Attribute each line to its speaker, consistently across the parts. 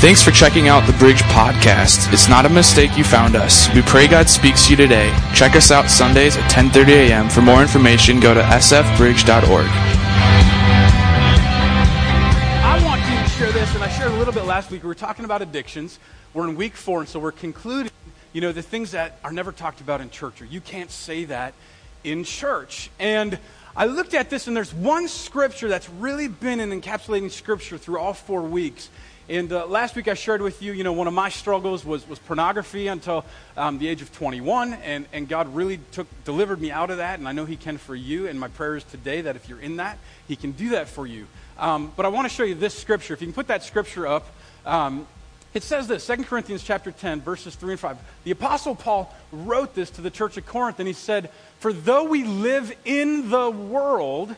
Speaker 1: Thanks for checking out the Bridge Podcast. It's not a mistake you found us. We pray God speaks to you today. Check us out Sundays at 10:30 a.m. For more information, go to sfbridge.org.
Speaker 2: I want to share this, and I shared a little bit last week. We were talking about addictions. We're in week four, and so we're concluding, you know, the things that are never talked about in church, or you can't say that in church. And I looked at this, and there's one scripture that's really been an encapsulating scripture through all four weeks. And uh, last week I shared with you, you know, one of my struggles was, was pornography until um, the age of 21. And, and God really took, delivered me out of that. And I know He can for you. And my prayer is today that if you're in that, He can do that for you. Um, but I want to show you this scripture. If you can put that scripture up. Um, it says this 2 corinthians chapter 10 verses 3 and 5 the apostle paul wrote this to the church of corinth and he said for though we live in the world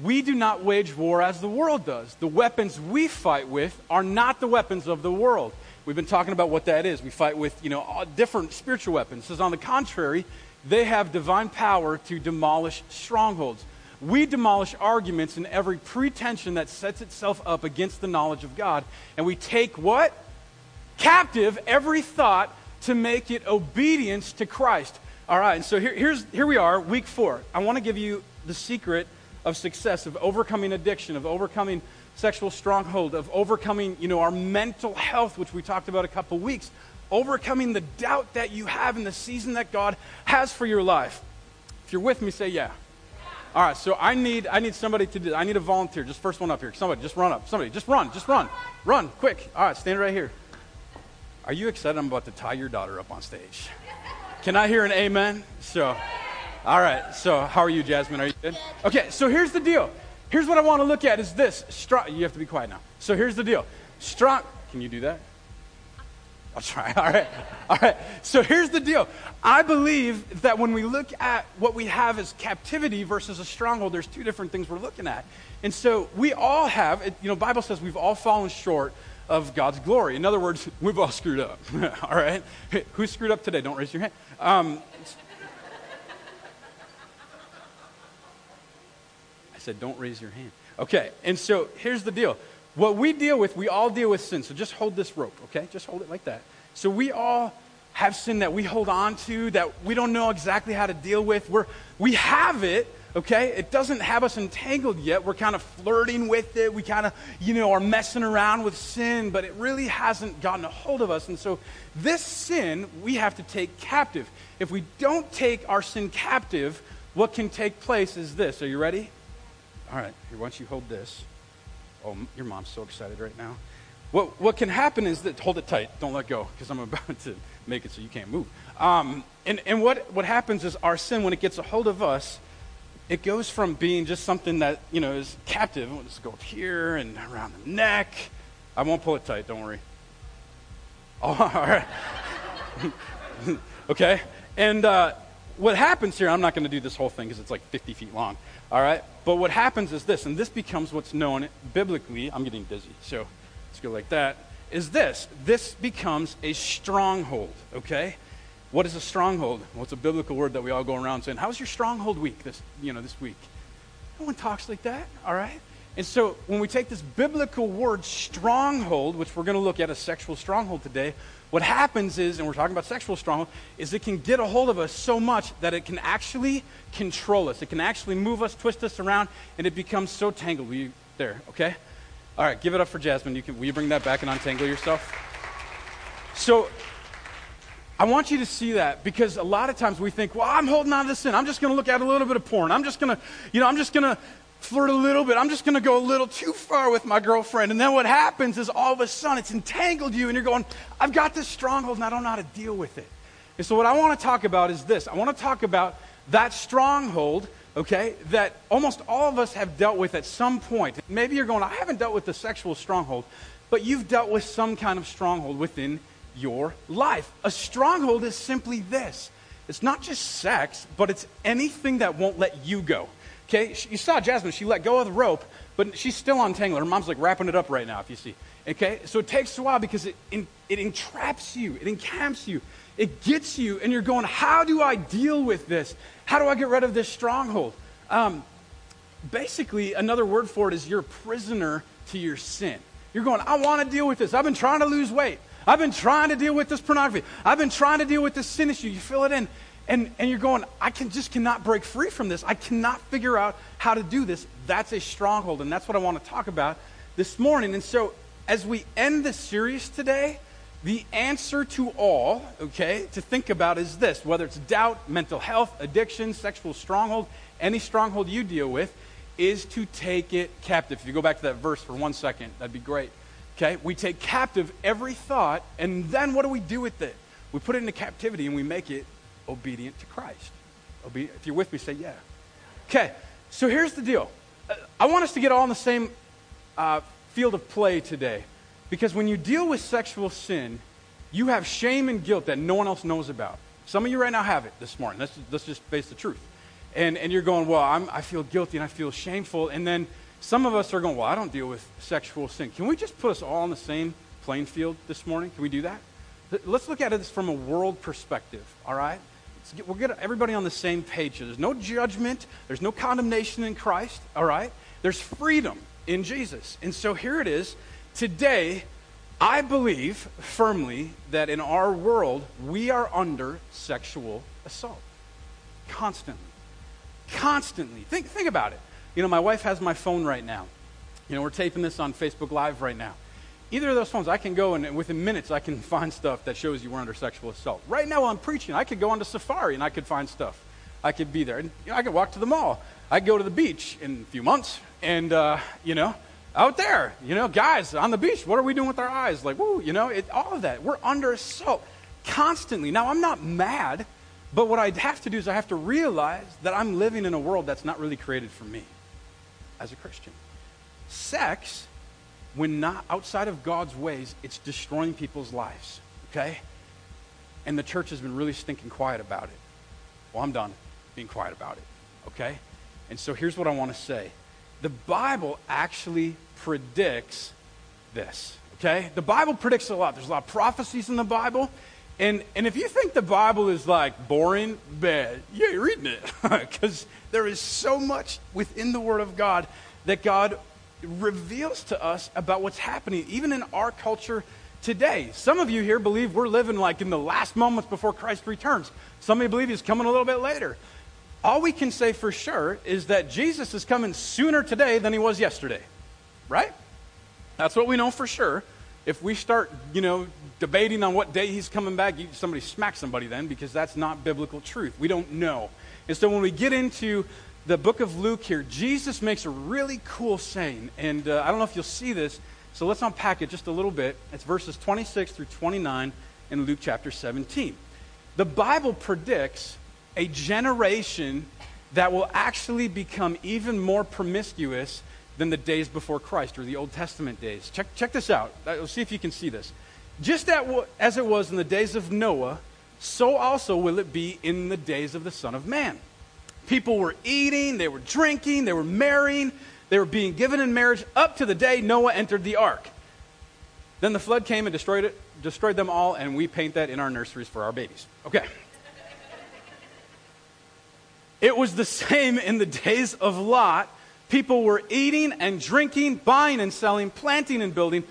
Speaker 2: we do not wage war as the world does. The weapons we fight with are not the weapons of the world. We've been talking about what that is. We fight with, you know, uh, different spiritual weapons. It says, on the contrary, they have divine power to demolish strongholds. We demolish arguments and every pretension that sets itself up against the knowledge of God. And we take what? Captive every thought to make it obedience to Christ. All right, and so here, here's, here we are, week four. I want to give you the secret of success, of overcoming addiction, of overcoming sexual stronghold, of overcoming, you know, our mental health, which we talked about a couple weeks, overcoming the doubt that you have in the season that God has for your life. If you're with me, say yeah. All right, so I need I need somebody to do. I need a volunteer. Just first one up here. Somebody, just run up. Somebody, just run. Just run. Run quick. All right, stand right here. Are you excited? I'm about to tie your daughter up on stage. Can I hear an amen? So. All right. So, how are you, Jasmine? Are you good? Okay. So here's the deal. Here's what I want to look at is this. Strong. You have to be quiet now. So here's the deal. Strong. Can you do that? I'll try. All right. All right. So here's the deal. I believe that when we look at what we have as captivity versus a stronghold, there's two different things we're looking at. And so we all have, you know, Bible says we've all fallen short of God's glory. In other words, we've all screwed up. all right. Who screwed up today? Don't raise your hand. Um, said, Don't raise your hand. Okay, and so here's the deal. What we deal with, we all deal with sin. So just hold this rope, okay? Just hold it like that. So we all have sin that we hold on to that we don't know exactly how to deal with. We're, we have it, okay? It doesn't have us entangled yet. We're kind of flirting with it. We kind of, you know, are messing around with sin, but it really hasn't gotten a hold of us. And so this sin we have to take captive. If we don't take our sin captive, what can take place is this. Are you ready? All right, here, why don't you hold this? Oh, your mom's so excited right now. What, what can happen is that, hold it tight, don't let go, because I'm about to make it so you can't move. Um, and and what, what happens is our sin, when it gets a hold of us, it goes from being just something that, you know, is captive. Let's go up here and around the neck. I won't pull it tight, don't worry. Oh, all right. okay? And uh, what happens here, I'm not going to do this whole thing because it's like 50 feet long. All right? But what happens is this, and this becomes what's known biblically. I'm getting dizzy, so let's go like that. Is this? This becomes a stronghold, okay? What is a stronghold? Well, it's a biblical word that we all go around saying, How's your stronghold week this, you know, this week? No one talks like that, all right? And so when we take this biblical word stronghold, which we're going to look at a sexual stronghold today, what happens is, and we're talking about sexual stronghold, is it can get a hold of us so much that it can actually control us. It can actually move us, twist us around, and it becomes so tangled. Will you, there, okay? All right, give it up for Jasmine. You can, will you bring that back and untangle yourself? So I want you to see that because a lot of times we think, well, I'm holding on to this sin. I'm just going to look at a little bit of porn. I'm just going to, you know, I'm just going to flirt a little bit. I'm just going to go a little too far with my girlfriend. And then what happens is all of a sudden it's entangled you and you're going, I've got this stronghold and I don't know how to deal with it. And so what I want to talk about is this. I want to talk about that stronghold, okay, that almost all of us have dealt with at some point. Maybe you're going, I haven't dealt with the sexual stronghold, but you've dealt with some kind of stronghold within your life. A stronghold is simply this. It's not just sex, but it's anything that won't let you go. Okay, you saw Jasmine, she let go of the rope, but she's still untangling. Her mom's like wrapping it up right now, if you see. Okay, so it takes a while because it, it entraps you, it encamps you, it gets you, and you're going, How do I deal with this? How do I get rid of this stronghold? Um, basically, another word for it is you're a prisoner to your sin. You're going, I want to deal with this. I've been trying to lose weight. I've been trying to deal with this pornography. I've been trying to deal with this sin issue. You fill it in. And, and you're going, I can just cannot break free from this. I cannot figure out how to do this. That's a stronghold. And that's what I want to talk about this morning. And so as we end the series today, the answer to all, okay, to think about is this whether it's doubt, mental health, addiction, sexual stronghold, any stronghold you deal with, is to take it captive. If you go back to that verse for one second, that'd be great. Okay? We take captive every thought, and then what do we do with it? We put it into captivity and we make it obedient to Christ. Obe- if you're with me, say yeah. Okay, so here's the deal. Uh, I want us to get all in the same uh, field of play today. Because when you deal with sexual sin, you have shame and guilt that no one else knows about. Some of you right now have it this morning. Let's, let's just face the truth. And, and you're going, well, I'm, I feel guilty and I feel shameful. And then some of us are going, well, I don't deal with sexual sin. Can we just put us all on the same playing field this morning? Can we do that? Let's look at it from a world perspective, all right? We'll get everybody on the same page here. There's no judgment, there's no condemnation in Christ, all right? There's freedom in Jesus. And so here it is Today, I believe firmly that in our world, we are under sexual assault. Constantly. Constantly. Think, think about it. You know, my wife has my phone right now. You know, we're taping this on Facebook Live right now. Either of those phones, I can go and within minutes I can find stuff that shows you we're under sexual assault. Right now, while I'm preaching, I could go onto Safari and I could find stuff. I could be there. And you know, I could walk to the mall. I could go to the beach in a few months and, uh, you know, out there, you know, guys on the beach, what are we doing with our eyes? Like, woo, you know, it, all of that. We're under assault constantly. Now, I'm not mad, but what I have to do is I have to realize that I'm living in a world that's not really created for me as a Christian. Sex, when not outside of God's ways, it's destroying people's lives, okay? And the church has been really stinking quiet about it. Well, I'm done being quiet about it, okay? And so here's what I want to say the Bible actually predicts this. Okay? The Bible predicts a lot. There's a lot of prophecies in the Bible. And, and if you think the Bible is like boring, bad, yeah, you're reading it. Because there is so much within the Word of God that God reveals to us about what's happening, even in our culture today. Some of you here believe we're living like in the last moments before Christ returns. Some of you believe he's coming a little bit later all we can say for sure is that Jesus is coming sooner today than he was yesterday. Right? That's what we know for sure. If we start, you know, debating on what day he's coming back, somebody smack somebody then because that's not biblical truth. We don't know. And so when we get into the book of Luke here, Jesus makes a really cool saying. And uh, I don't know if you'll see this, so let's unpack it just a little bit. It's verses 26 through 29 in Luke chapter 17. The Bible predicts a generation that will actually become even more promiscuous than the days before Christ or the Old Testament days. Check, check this out. Let's see if you can see this. Just as it was in the days of Noah, so also will it be in the days of the Son of Man. People were eating, they were drinking, they were marrying, they were being given in marriage up to the day Noah entered the ark. Then the flood came and destroyed it, destroyed them all, and we paint that in our nurseries for our babies. Okay. It was the same in the days of Lot. People were eating and drinking, buying and selling, planting and building.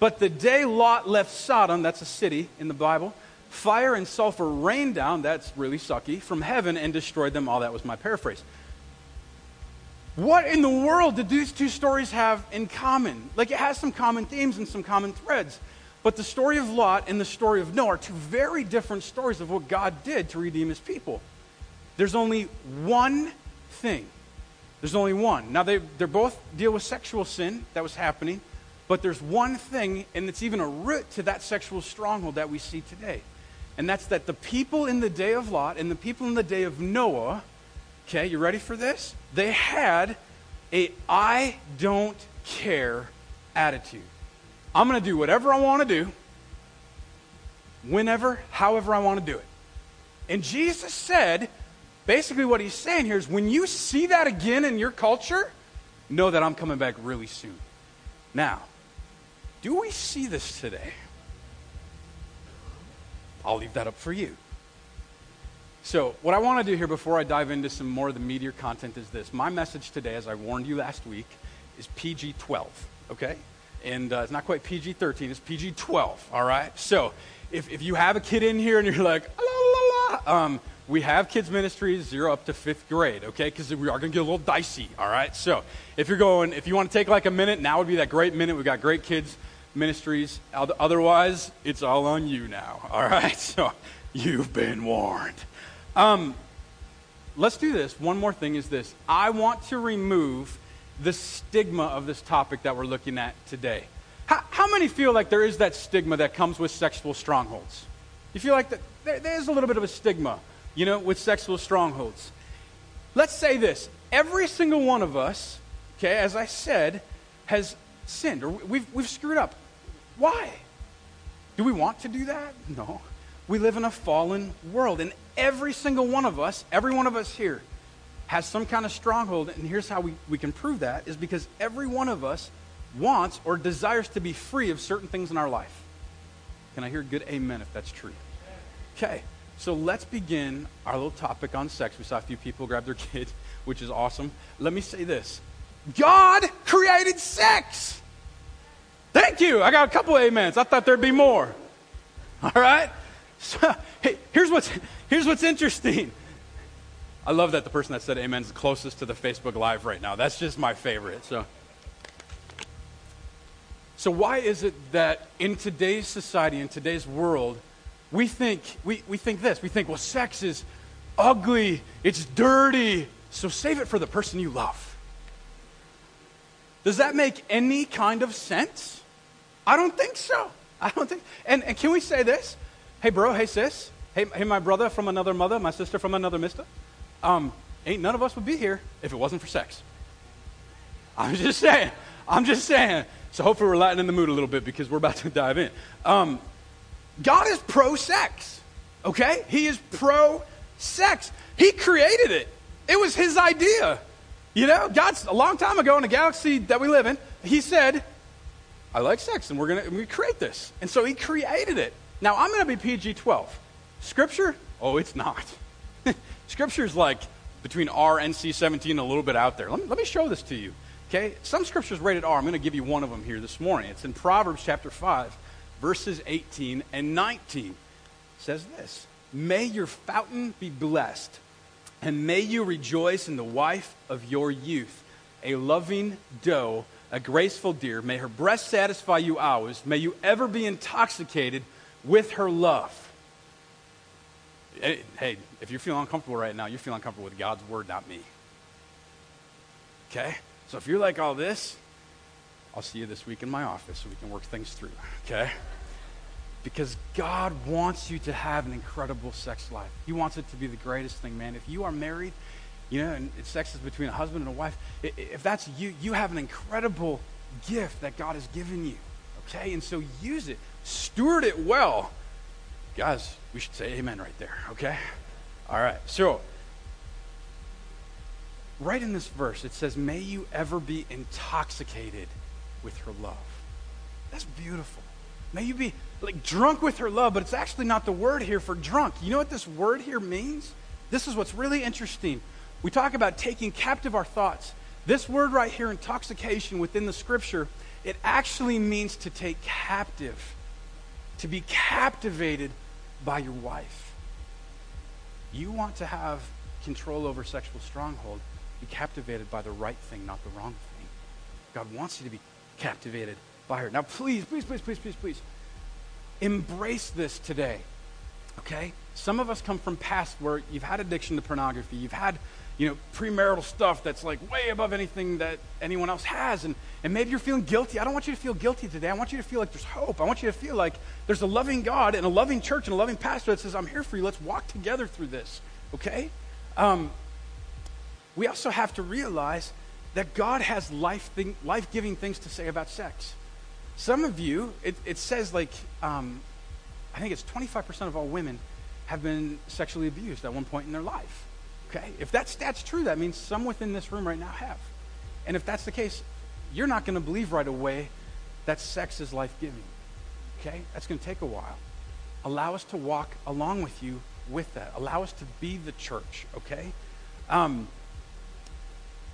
Speaker 2: But the day Lot left Sodom, that's a city in the Bible, fire and sulfur rained down, that's really sucky, from heaven and destroyed them all. That was my paraphrase. What in the world did these two stories have in common? Like it has some common themes and some common threads. But the story of Lot and the story of Noah are two very different stories of what God did to redeem his people. There's only one thing. There's only one. Now, they they both deal with sexual sin that was happening, but there's one thing, and it's even a root to that sexual stronghold that we see today. And that's that the people in the day of Lot and the people in the day of Noah, okay, you ready for this? They had a I don't care attitude. I'm going to do whatever I want to do, whenever, however I want to do it. And Jesus said, basically what he's saying here is when you see that again in your culture, know that I'm coming back really soon. Now, do we see this today? I'll leave that up for you. So, what I want to do here before I dive into some more of the meteor content is this. My message today, as I warned you last week, is PG 12, okay? And uh, it's not quite PG 13, it's PG 12, all right? So if, if you have a kid in here and you're like, la, la, la, um, we have kids ministries zero up to fifth grade, okay? Because we are going to get a little dicey, all right? So if you're going, if you want to take like a minute, now would be that great minute. We've got great kids ministries. Otherwise, it's all on you now, all right? So you've been warned. Um, let's do this. One more thing is this I want to remove the stigma of this topic that we're looking at today. How, how many feel like there is that stigma that comes with sexual strongholds? You feel like that, there, there's a little bit of a stigma, you know, with sexual strongholds. Let's say this every single one of us, okay, as I said, has sinned or we've, we've screwed up. Why? Do we want to do that? No. We live in a fallen world, and every single one of us, every one of us here, has some kind of stronghold. And here's how we, we can prove that is because every one of us wants or desires to be free of certain things in our life. Can I hear a good amen if that's true? Okay, so let's begin our little topic on sex. We saw a few people grab their kids, which is awesome. Let me say this God created sex. Thank you. I got a couple amens. I thought there'd be more. All right? So, hey, here's what's, here's what's interesting. I love that the person that said amen is closest to the Facebook Live right now. That's just my favorite. So, so why is it that in today's society, in today's world, we think, we, we think this? We think, well, sex is ugly, it's dirty, so save it for the person you love. Does that make any kind of sense? I don't think so. I don't think. And, and can we say this? Hey, bro, hey, sis, hey, hey, my brother from another mother, my sister from another mister. Um, ain't none of us would be here if it wasn't for sex. I'm just saying. I'm just saying. So hopefully we're lightening the mood a little bit because we're about to dive in. Um, God is pro sex, okay? He is pro sex. He created it, it was His idea. You know, God's a long time ago in the galaxy that we live in, He said, I like sex and we're going to create this. And so He created it. Now, I'm going to be PG 12. Scripture? Oh, it's not. Scripture is like between R and C 17, a little bit out there. Let me, let me show this to you. Okay? Some scriptures rated R. I'm going to give you one of them here this morning. It's in Proverbs chapter 5, verses 18 and 19. It says this May your fountain be blessed, and may you rejoice in the wife of your youth, a loving doe, a graceful deer. May her breast satisfy you always. May you ever be intoxicated with her love. Hey, if you're feeling uncomfortable right now, you're feeling uncomfortable with God's word, not me. Okay? So if you're like all this, I'll see you this week in my office so we can work things through. Okay? Because God wants you to have an incredible sex life. He wants it to be the greatest thing, man. If you are married, you know, and sex is between a husband and a wife, if that's you, you have an incredible gift that God has given you. Okay? And so use it, steward it well. Guys, we should say amen right there, okay? All right. So, right in this verse, it says, May you ever be intoxicated with her love. That's beautiful. May you be like drunk with her love, but it's actually not the word here for drunk. You know what this word here means? This is what's really interesting. We talk about taking captive our thoughts. This word right here, intoxication, within the scripture, it actually means to take captive, to be captivated by your wife. You want to have control over sexual stronghold, be captivated by the right thing, not the wrong thing. God wants you to be captivated by her. Now, please, please, please, please, please, please, embrace this today. Okay? Some of us come from past where you've had addiction to pornography, you've had you know, premarital stuff that's like way above anything that anyone else has. And, and maybe you're feeling guilty. I don't want you to feel guilty today. I want you to feel like there's hope. I want you to feel like there's a loving God and a loving church and a loving pastor that says, I'm here for you. Let's walk together through this. Okay? Um, we also have to realize that God has life thing, life-giving things to say about sex. Some of you, it, it says like, um, I think it's 25% of all women have been sexually abused at one point in their life. Okay? If that stat's true, that means some within this room right now have. And if that's the case, you're not going to believe right away that sex is life giving. Okay? That's going to take a while. Allow us to walk along with you with that. Allow us to be the church, okay? Um,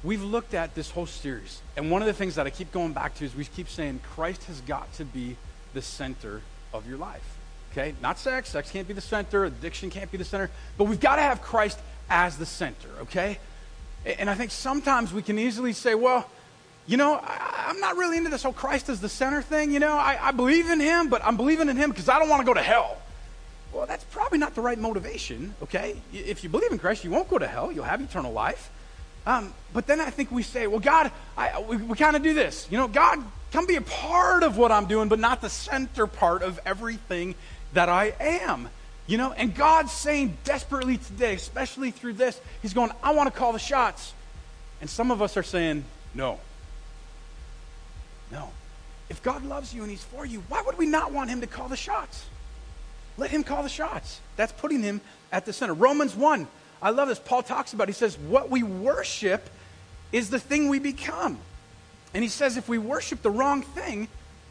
Speaker 2: we've looked at this whole series, and one of the things that I keep going back to is we keep saying Christ has got to be the center of your life. Okay? Not sex. Sex can't be the center. Addiction can't be the center. But we've got to have Christ as the center, okay? And I think sometimes we can easily say, well, you know, I, am not really into this whole Christ as the center thing. You know, I, I believe in him, but I'm believing in him because I don't want to go to hell. Well, that's probably not the right motivation, okay? If you believe in Christ, you won't go to hell. You'll have eternal life. Um, but then I think we say, well, God, I, we, we kind of do this. You know, God, come be a part of what I'm doing, but not the center part of everything that I am. You know, and God's saying desperately today, especially through this, He's going, I want to call the shots. And some of us are saying, no. No. If God loves you and He's for you, why would we not want Him to call the shots? Let Him call the shots. That's putting Him at the center. Romans 1, I love this. Paul talks about, he says, what we worship is the thing we become. And he says, if we worship the wrong thing,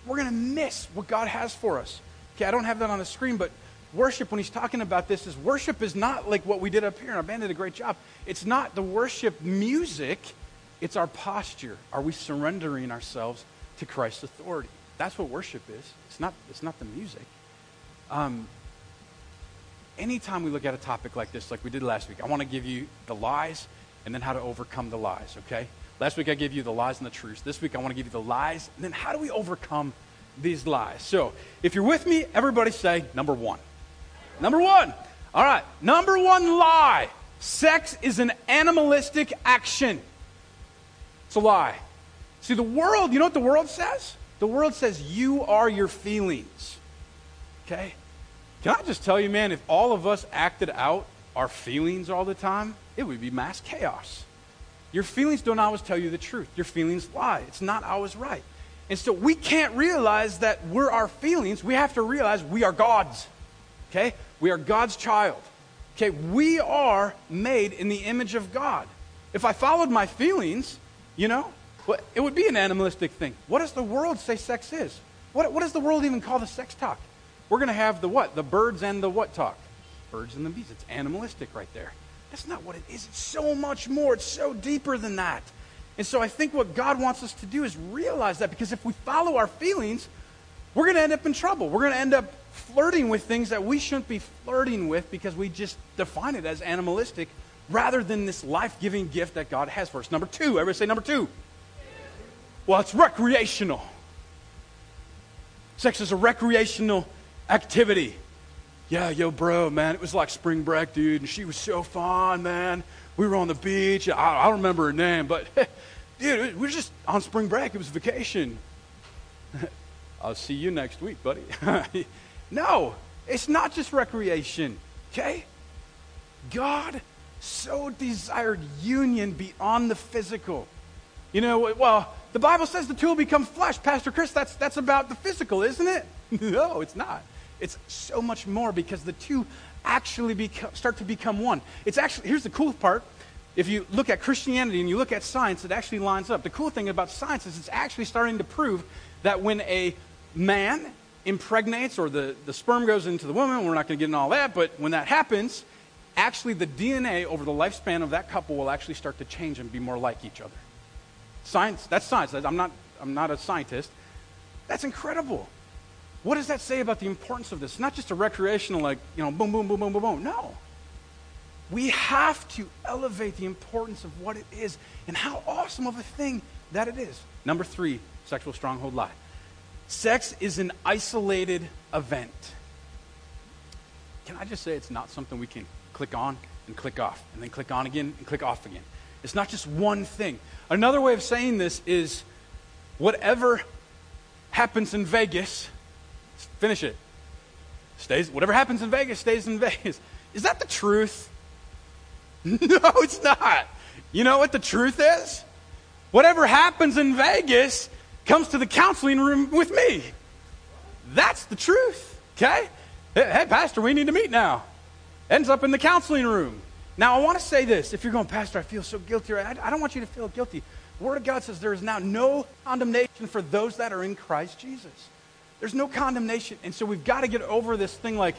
Speaker 2: we're going to miss what God has for us. Okay, I don't have that on the screen, but worship, when he's talking about this, is worship is not like what we did up here, and our band did a great job. It's not the worship music, it's our posture. Are we surrendering ourselves to Christ's authority? That's what worship is. It's not, it's not the music. Um, anytime we look at a topic like this, like we did last week, I want to give you the lies and then how to overcome the lies, okay? Last week I gave you the lies and the truths. This week I want to give you the lies and then how do we overcome these lies? So, if you're with me, everybody say number one. Number one. All right. Number one lie sex is an animalistic action. It's a lie. See, the world, you know what the world says? The world says you are your feelings. Okay? Can I just tell you, man, if all of us acted out our feelings all the time, it would be mass chaos. Your feelings don't always tell you the truth. Your feelings lie. It's not always right. And so we can't realize that we're our feelings. We have to realize we are God's. Okay? We are God's child. Okay? We are made in the image of God. If I followed my feelings, you know, it would be an animalistic thing. What does the world say sex is? What, what does the world even call the sex talk? We're going to have the what? The birds and the what talk? Birds and the bees. It's animalistic right there. That's not what it is. It's so much more. It's so deeper than that. And so I think what God wants us to do is realize that because if we follow our feelings, we're going to end up in trouble. We're going to end up flirting with things that we shouldn't be flirting with because we just define it as animalistic rather than this life giving gift that God has for us. Number two, everybody say number two. Well, it's recreational. Sex is a recreational activity. Yeah, yo, bro, man, it was like spring break, dude, and she was so fun, man. We were on the beach. I, I don't remember her name, but dude, we were just on spring break. It was vacation. I'll see you next week, buddy. no, it's not just recreation, okay? God so desired union beyond the physical. You know, well, the Bible says the two will become flesh. Pastor Chris, that's, that's about the physical, isn't it? no, it's not. It's so much more because the two actually start to become one. It's actually, here's the cool part. If you look at Christianity and you look at science, it actually lines up. The cool thing about science is it's actually starting to prove that when a man impregnates or the, the sperm goes into the woman, we're not going to get into all that, but when that happens, actually the DNA over the lifespan of that couple will actually start to change and be more like each other. Science, that's science. I'm not, I'm not a scientist. That's incredible. What does that say about the importance of this? Not just a recreational, like, you know, boom, boom, boom, boom, boom, boom. No. We have to elevate the importance of what it is and how awesome of a thing that it is. Number three, sexual stronghold lie. Sex is an isolated event. Can I just say it's not something we can click on and click off, and then click on again and click off again? It's not just one thing. Another way of saying this is whatever happens in Vegas, finish it. Stays, whatever happens in Vegas stays in Vegas. Is that the truth? No, it's not. You know what the truth is? Whatever happens in Vegas comes to the counseling room with me. That's the truth, okay? Hey, Pastor, we need to meet now. Ends up in the counseling room. Now, I want to say this. If you're going, Pastor, I feel so guilty. I, I don't want you to feel guilty. The Word of God says there is now no condemnation for those that are in Christ Jesus. There's no condemnation. And so we've got to get over this thing like,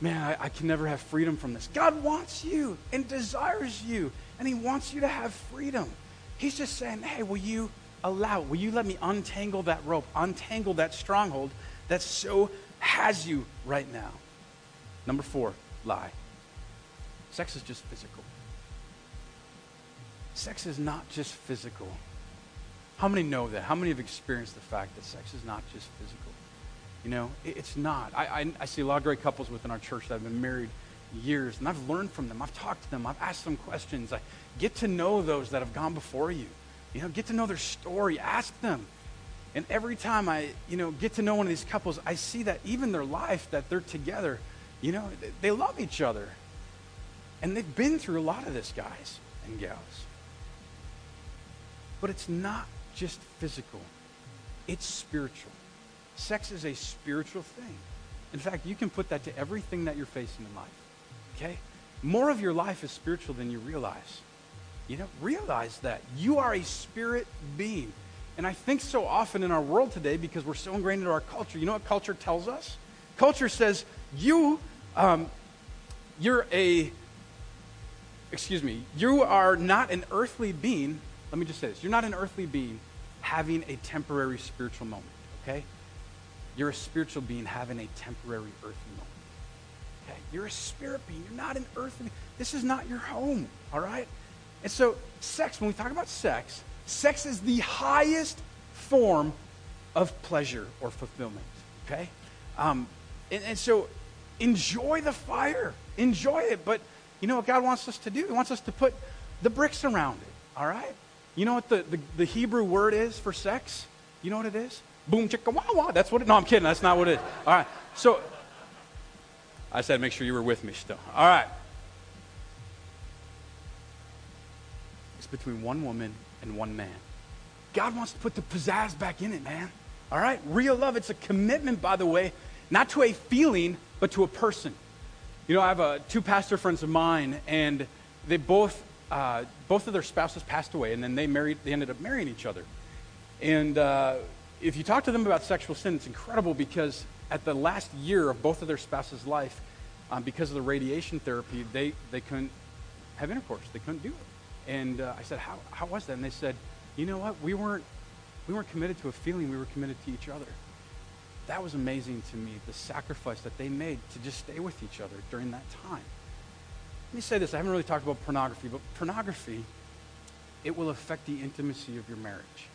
Speaker 2: man, I, I, can never have freedom from this. God wants you and desires you, and He wants you to have freedom. He's just saying, hey, will you allow, will you let me untangle that rope, untangle that stronghold that so has you right now? Number four, lie. Sex is just physical. Sex is not just physical. How many know that? How many have experienced the fact that sex is not just physical? You know, it's not. I, I, I, see a lot of great couples within our church that have been married years, and I've learned from them. I've talked to them. I've asked them questions. I get to know those that have gone before you. You know, get to know their story. Ask them. And every time I, you know, get to know one of these couples, I see that even their life, that they're together, you know, they love each other. And they've been through a lot of this, guys and gals. But it's not just physical, it's spiritual. Sex is a spiritual thing. In fact, you can put that to everything that you're facing in life. Okay? More of your life is spiritual than you realize. You know, realize that. You are a spirit being. And I think so often in our world today, because we're so ingrained into our culture, you know what culture tells us? Culture says, you, um, you're a, excuse me, you are not an earthly being. Let me just say this. You're not an earthly being having a temporary spiritual moment, okay? You're a spiritual being having a temporary earthly moment. Okay? You're a spirit being. You're not an earthly. This is not your home, all right? And so, sex, when we talk about sex, sex is the highest form of pleasure or fulfillment, okay? Um, and, and so, enjoy the fire. Enjoy it. But you know what God wants us to do? He wants us to put the bricks around it, all right? You know what the, the, the Hebrew word is for sex? You know what it is? Boom, chicka, wah, wah. That's what it, no, I'm kidding. That's not what it is. All right. So, I said make sure you were with me still. All right. It's between one woman and one man. God wants to put the pizzazz back in it, man. All right? Real love, it's a commitment, by the way, not to a feeling, but to a person. You know, I have two pastor friends of mine, and they both, uh, both of their spouses passed away, and then they married, they ended up marrying each other. And uh, if you talk to them about sexual sin, it's incredible because at the last year of both of their spouses' life, um, because of the radiation therapy, they, they couldn't have intercourse. They couldn't do it. And uh, I said, how, how was that? And they said, you know what? We weren't, we weren't committed to a feeling. We were committed to each other. That was amazing to me, the sacrifice that they made to just stay with each other during that time. Let me say this. I haven't really talked about pornography, but pornography, it will affect the intimacy of your marriage.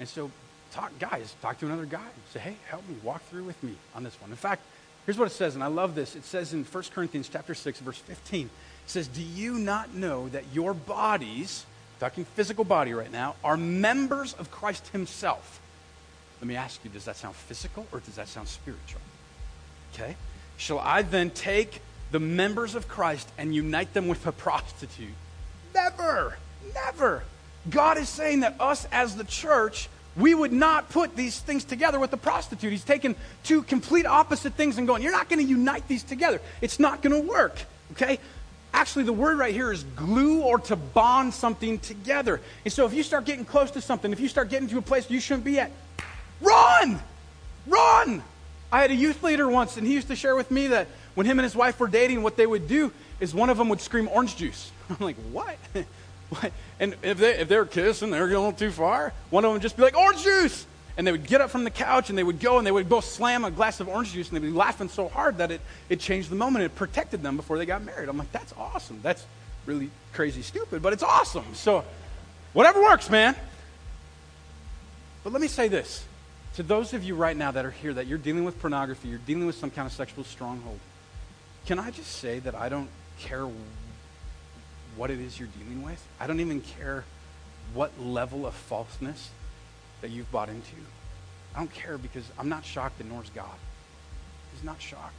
Speaker 2: And so talk, guys, talk to another guy. Say, hey, help me, walk through with me on this one. In fact, here's what it says, and I love this. It says in 1 Corinthians chapter 6, verse 15, it says, Do you not know that your bodies, talking physical body right now, are members of Christ himself? Let me ask you, does that sound physical or does that sound spiritual? Okay. Shall I then take the members of Christ and unite them with a prostitute? Never. Never. God is saying that us as the church we would not put these things together with the prostitute. He's taken two complete opposite things and going, You're not going to unite these together. It's not going to work. Okay? Actually, the word right here is glue or to bond something together. And so if you start getting close to something, if you start getting to a place you shouldn't be at, run! Run! I had a youth leader once, and he used to share with me that when him and his wife were dating, what they would do is one of them would scream orange juice. I'm like, what? And if they, if they were kissing, they were going too far, one of them would just be like, orange juice! And they would get up from the couch and they would go and they would go slam a glass of orange juice and they'd be laughing so hard that it, it changed the moment. It protected them before they got married. I'm like, that's awesome. That's really crazy stupid, but it's awesome. So, whatever works, man. But let me say this to those of you right now that are here that you're dealing with pornography, you're dealing with some kind of sexual stronghold. Can I just say that I don't care what it is you're dealing with. I don't even care what level of falseness that you've bought into. I don't care because I'm not shocked and nor's God. He's not shocked.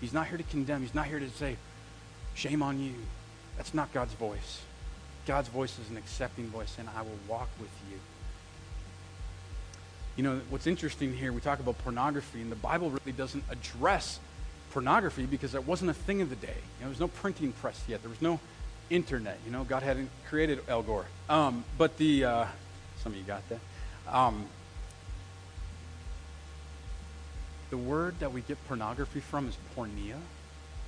Speaker 2: He's not here to condemn. He's not here to say, shame on you. That's not God's voice. God's voice is an accepting voice, and I will walk with you. You know, what's interesting here, we talk about pornography, and the Bible really doesn't address pornography because it wasn't a thing of the day. You know, there was no printing press yet. There was no internet. You know, God hadn't created Al Gore. Um, but the, uh, some of you got that. Um, the word that we get pornography from is porneia.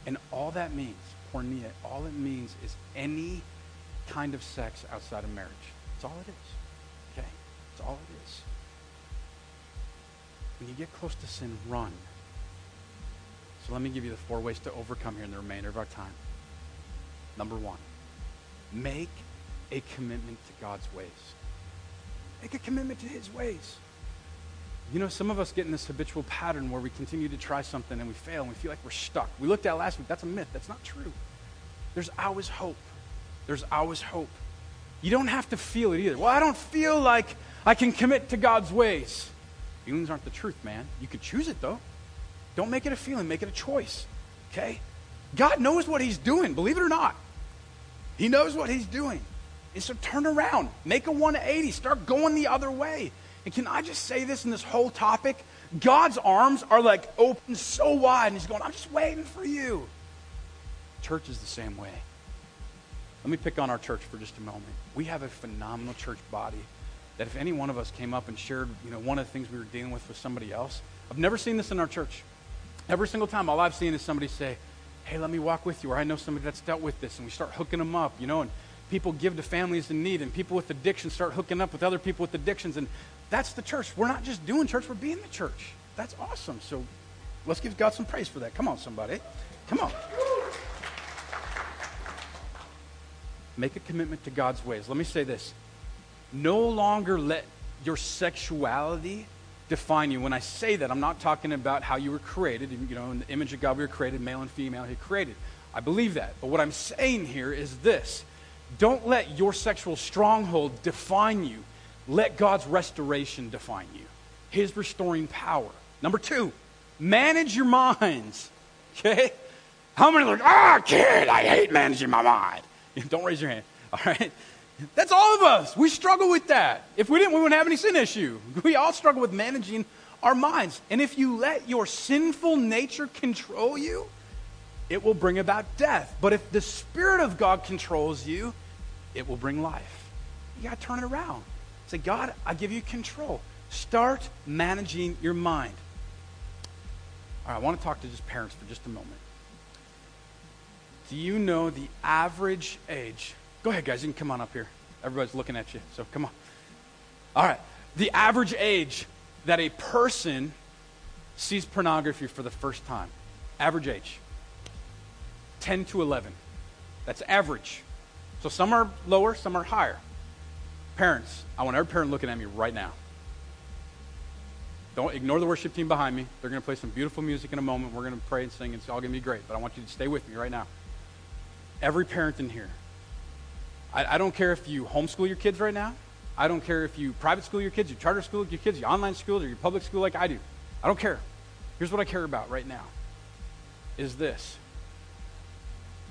Speaker 2: And all that means, porneia, all it means is any kind of sex outside of marriage. That's all it is. Okay? That's all it is. When you get close to sin, run. So let me give you the four ways to overcome here in the remainder of our time. Number one, make a commitment to God's ways. Make a commitment to His ways. You know, some of us get in this habitual pattern where we continue to try something and we fail and we feel like we're stuck. We looked at last week. That's a myth. That's not true. There's always hope. There's always hope. You don't have to feel it either. Well, I don't feel like I can commit to God's ways. Feelings aren't the truth, man. You could choose it, though. Don't make it a feeling, make it a choice. Okay? God knows what He's doing, believe it or not. He knows what He's doing. And so turn around, make a 180, start going the other way. And can I just say this in this whole topic? God's arms are like open so wide, and He's going, I'm just waiting for you. Church is the same way. Let me pick on our church for just a moment. We have a phenomenal church body that if any one of us came up and shared, you know, one of the things we were dealing with with somebody else, I've never seen this in our church. Every single time, all I've seen is somebody say, hey, let me walk with you, or I know somebody that's dealt with this, and we start hooking them up, you know, and people give to families in need, and people with addictions start hooking up with other people with addictions, and that's the church. We're not just doing church, we're being the church. That's awesome. So let's give God some praise for that. Come on, somebody. Come on. Make a commitment to God's ways. Let me say this. No longer let your sexuality define you. When I say that, I'm not talking about how you were created. You know, in the image of God, we were created, male and female, He created. I believe that. But what I'm saying here is this don't let your sexual stronghold define you. Let God's restoration define you, His restoring power. Number two, manage your minds. Okay? How many are like, ah, oh, kid, I hate managing my mind? Don't raise your hand. All right? That's all of us. We struggle with that. If we didn't, we wouldn't have any sin issue. We all struggle with managing our minds. And if you let your sinful nature control you, it will bring about death. But if the Spirit of God controls you, it will bring life. You got to turn it around. Say, God, I give you control. Start managing your mind. All right, I want to talk to just parents for just a moment. Do you know the average age Go ahead, guys. You can come on up here. Everybody's looking at you, so come on. All right. The average age that a person sees pornography for the first time, average age, 10 to 11. That's average. So some are lower, some are higher. Parents, I want every parent looking at me right now. Don't ignore the worship team behind me. They're going to play some beautiful music in a moment. We're going to pray and sing. It's all going to be great. But I want you to stay with me right now. Every parent in here, I, I don't care if you homeschool your kids right now. I don't care if you private school your kids, you charter school your kids, you online school, or your public school like I do. I don't care. Here's what I care about right now is this.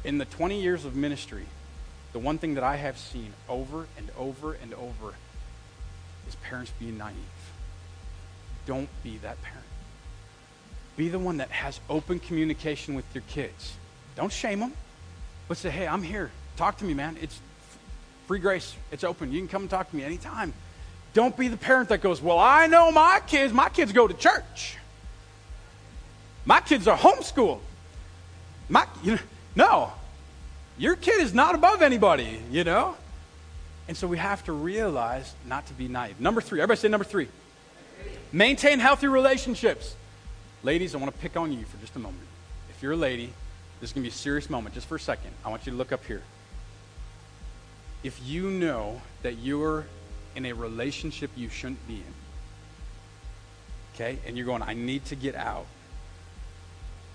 Speaker 2: In the 20 years of ministry, the one thing that I have seen over and over and over is parents being naive. Don't be that parent. Be the one that has open communication with your kids. Don't shame them, but say, hey, I'm here. Talk to me, man. It's Free grace, it's open. You can come and talk to me anytime. Don't be the parent that goes, Well, I know my kids, my kids go to church. My kids are homeschooled. My, you know, no, your kid is not above anybody, you know? And so we have to realize not to be naive. Number three, everybody say number three. Maintain healthy relationships. Ladies, I want to pick on you for just a moment. If you're a lady, this is going to be a serious moment, just for a second. I want you to look up here if you know that you're in a relationship you shouldn't be in, okay, and you're going, I need to get out,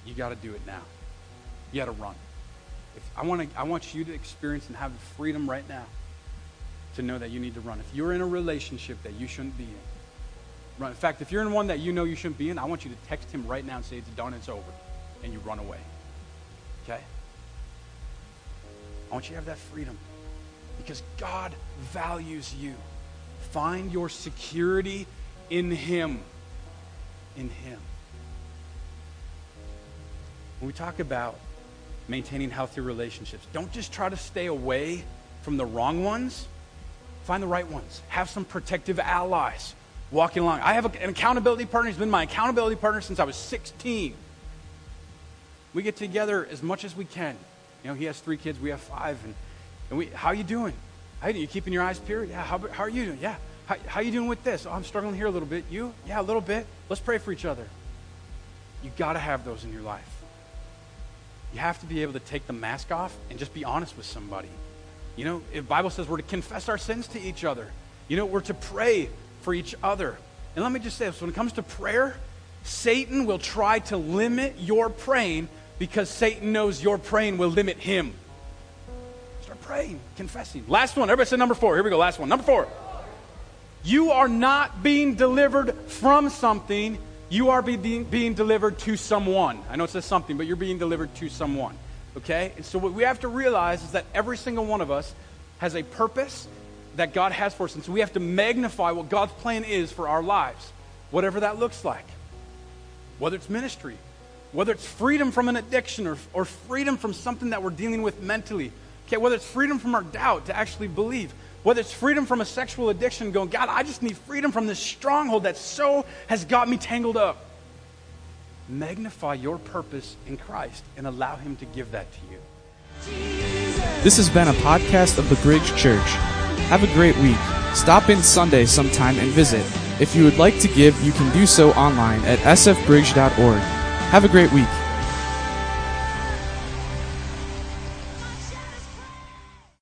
Speaker 2: you got to do it now. You got to run. If I, want to, I want you to experience and have the freedom right now to know that you need to run. If you're in a relationship that you shouldn't be in, run. In fact, if you're in one that you know you shouldn't be in, I want you to text him right now and say it's done, it's over, and you run away. Okay? I want you to have that freedom because God values you. Find your security in Him. In Him. When we talk about maintaining healthy relationships, don't just try to stay away from the wrong ones. Find the right ones. Have some protective allies walking along. I have an accountability partner. He's been my accountability partner since I was 16. We get together as much as we can. You know, he has three kids, we have five, and and we, how you doing? Hey, you keeping your eyes pure? Yeah. How, how are you doing? Yeah. How, how you doing with this? Oh, I'm struggling here a little bit. You? Yeah, a little bit. Let's pray for each other. You got to have those in your life. You have to be able to take the mask off and just be honest with somebody. You know, the Bible says we're to confess our sins to each other. You know, we're to pray for each other. And let me just say this when it comes to prayer, Satan will try to limit your praying because Satan knows your praying will limit him. Start praying, confessing. Last one. Everybody said number four. Here we go. Last one. Number four. You are not being delivered from something, you are being, being delivered to someone. I know it says something, but you're being delivered to someone. Okay? And so what we have to realize is that every single one of us has a purpose that God has for us. And so we have to magnify what God's plan is for our lives, whatever that looks like. Whether it's ministry, whether it's freedom from an addiction or, or freedom from something that we're dealing with mentally. Okay, whether it's freedom from our doubt to actually believe. Whether it's freedom from a sexual addiction, going, God, I just need freedom from this stronghold that so has got me tangled up. Magnify your purpose in Christ and allow Him to give that to you.
Speaker 1: This has been a podcast of the Bridge Church. Have a great week. Stop in Sunday sometime and visit. If you would like to give, you can do so online at sfbridge.org. Have a great week.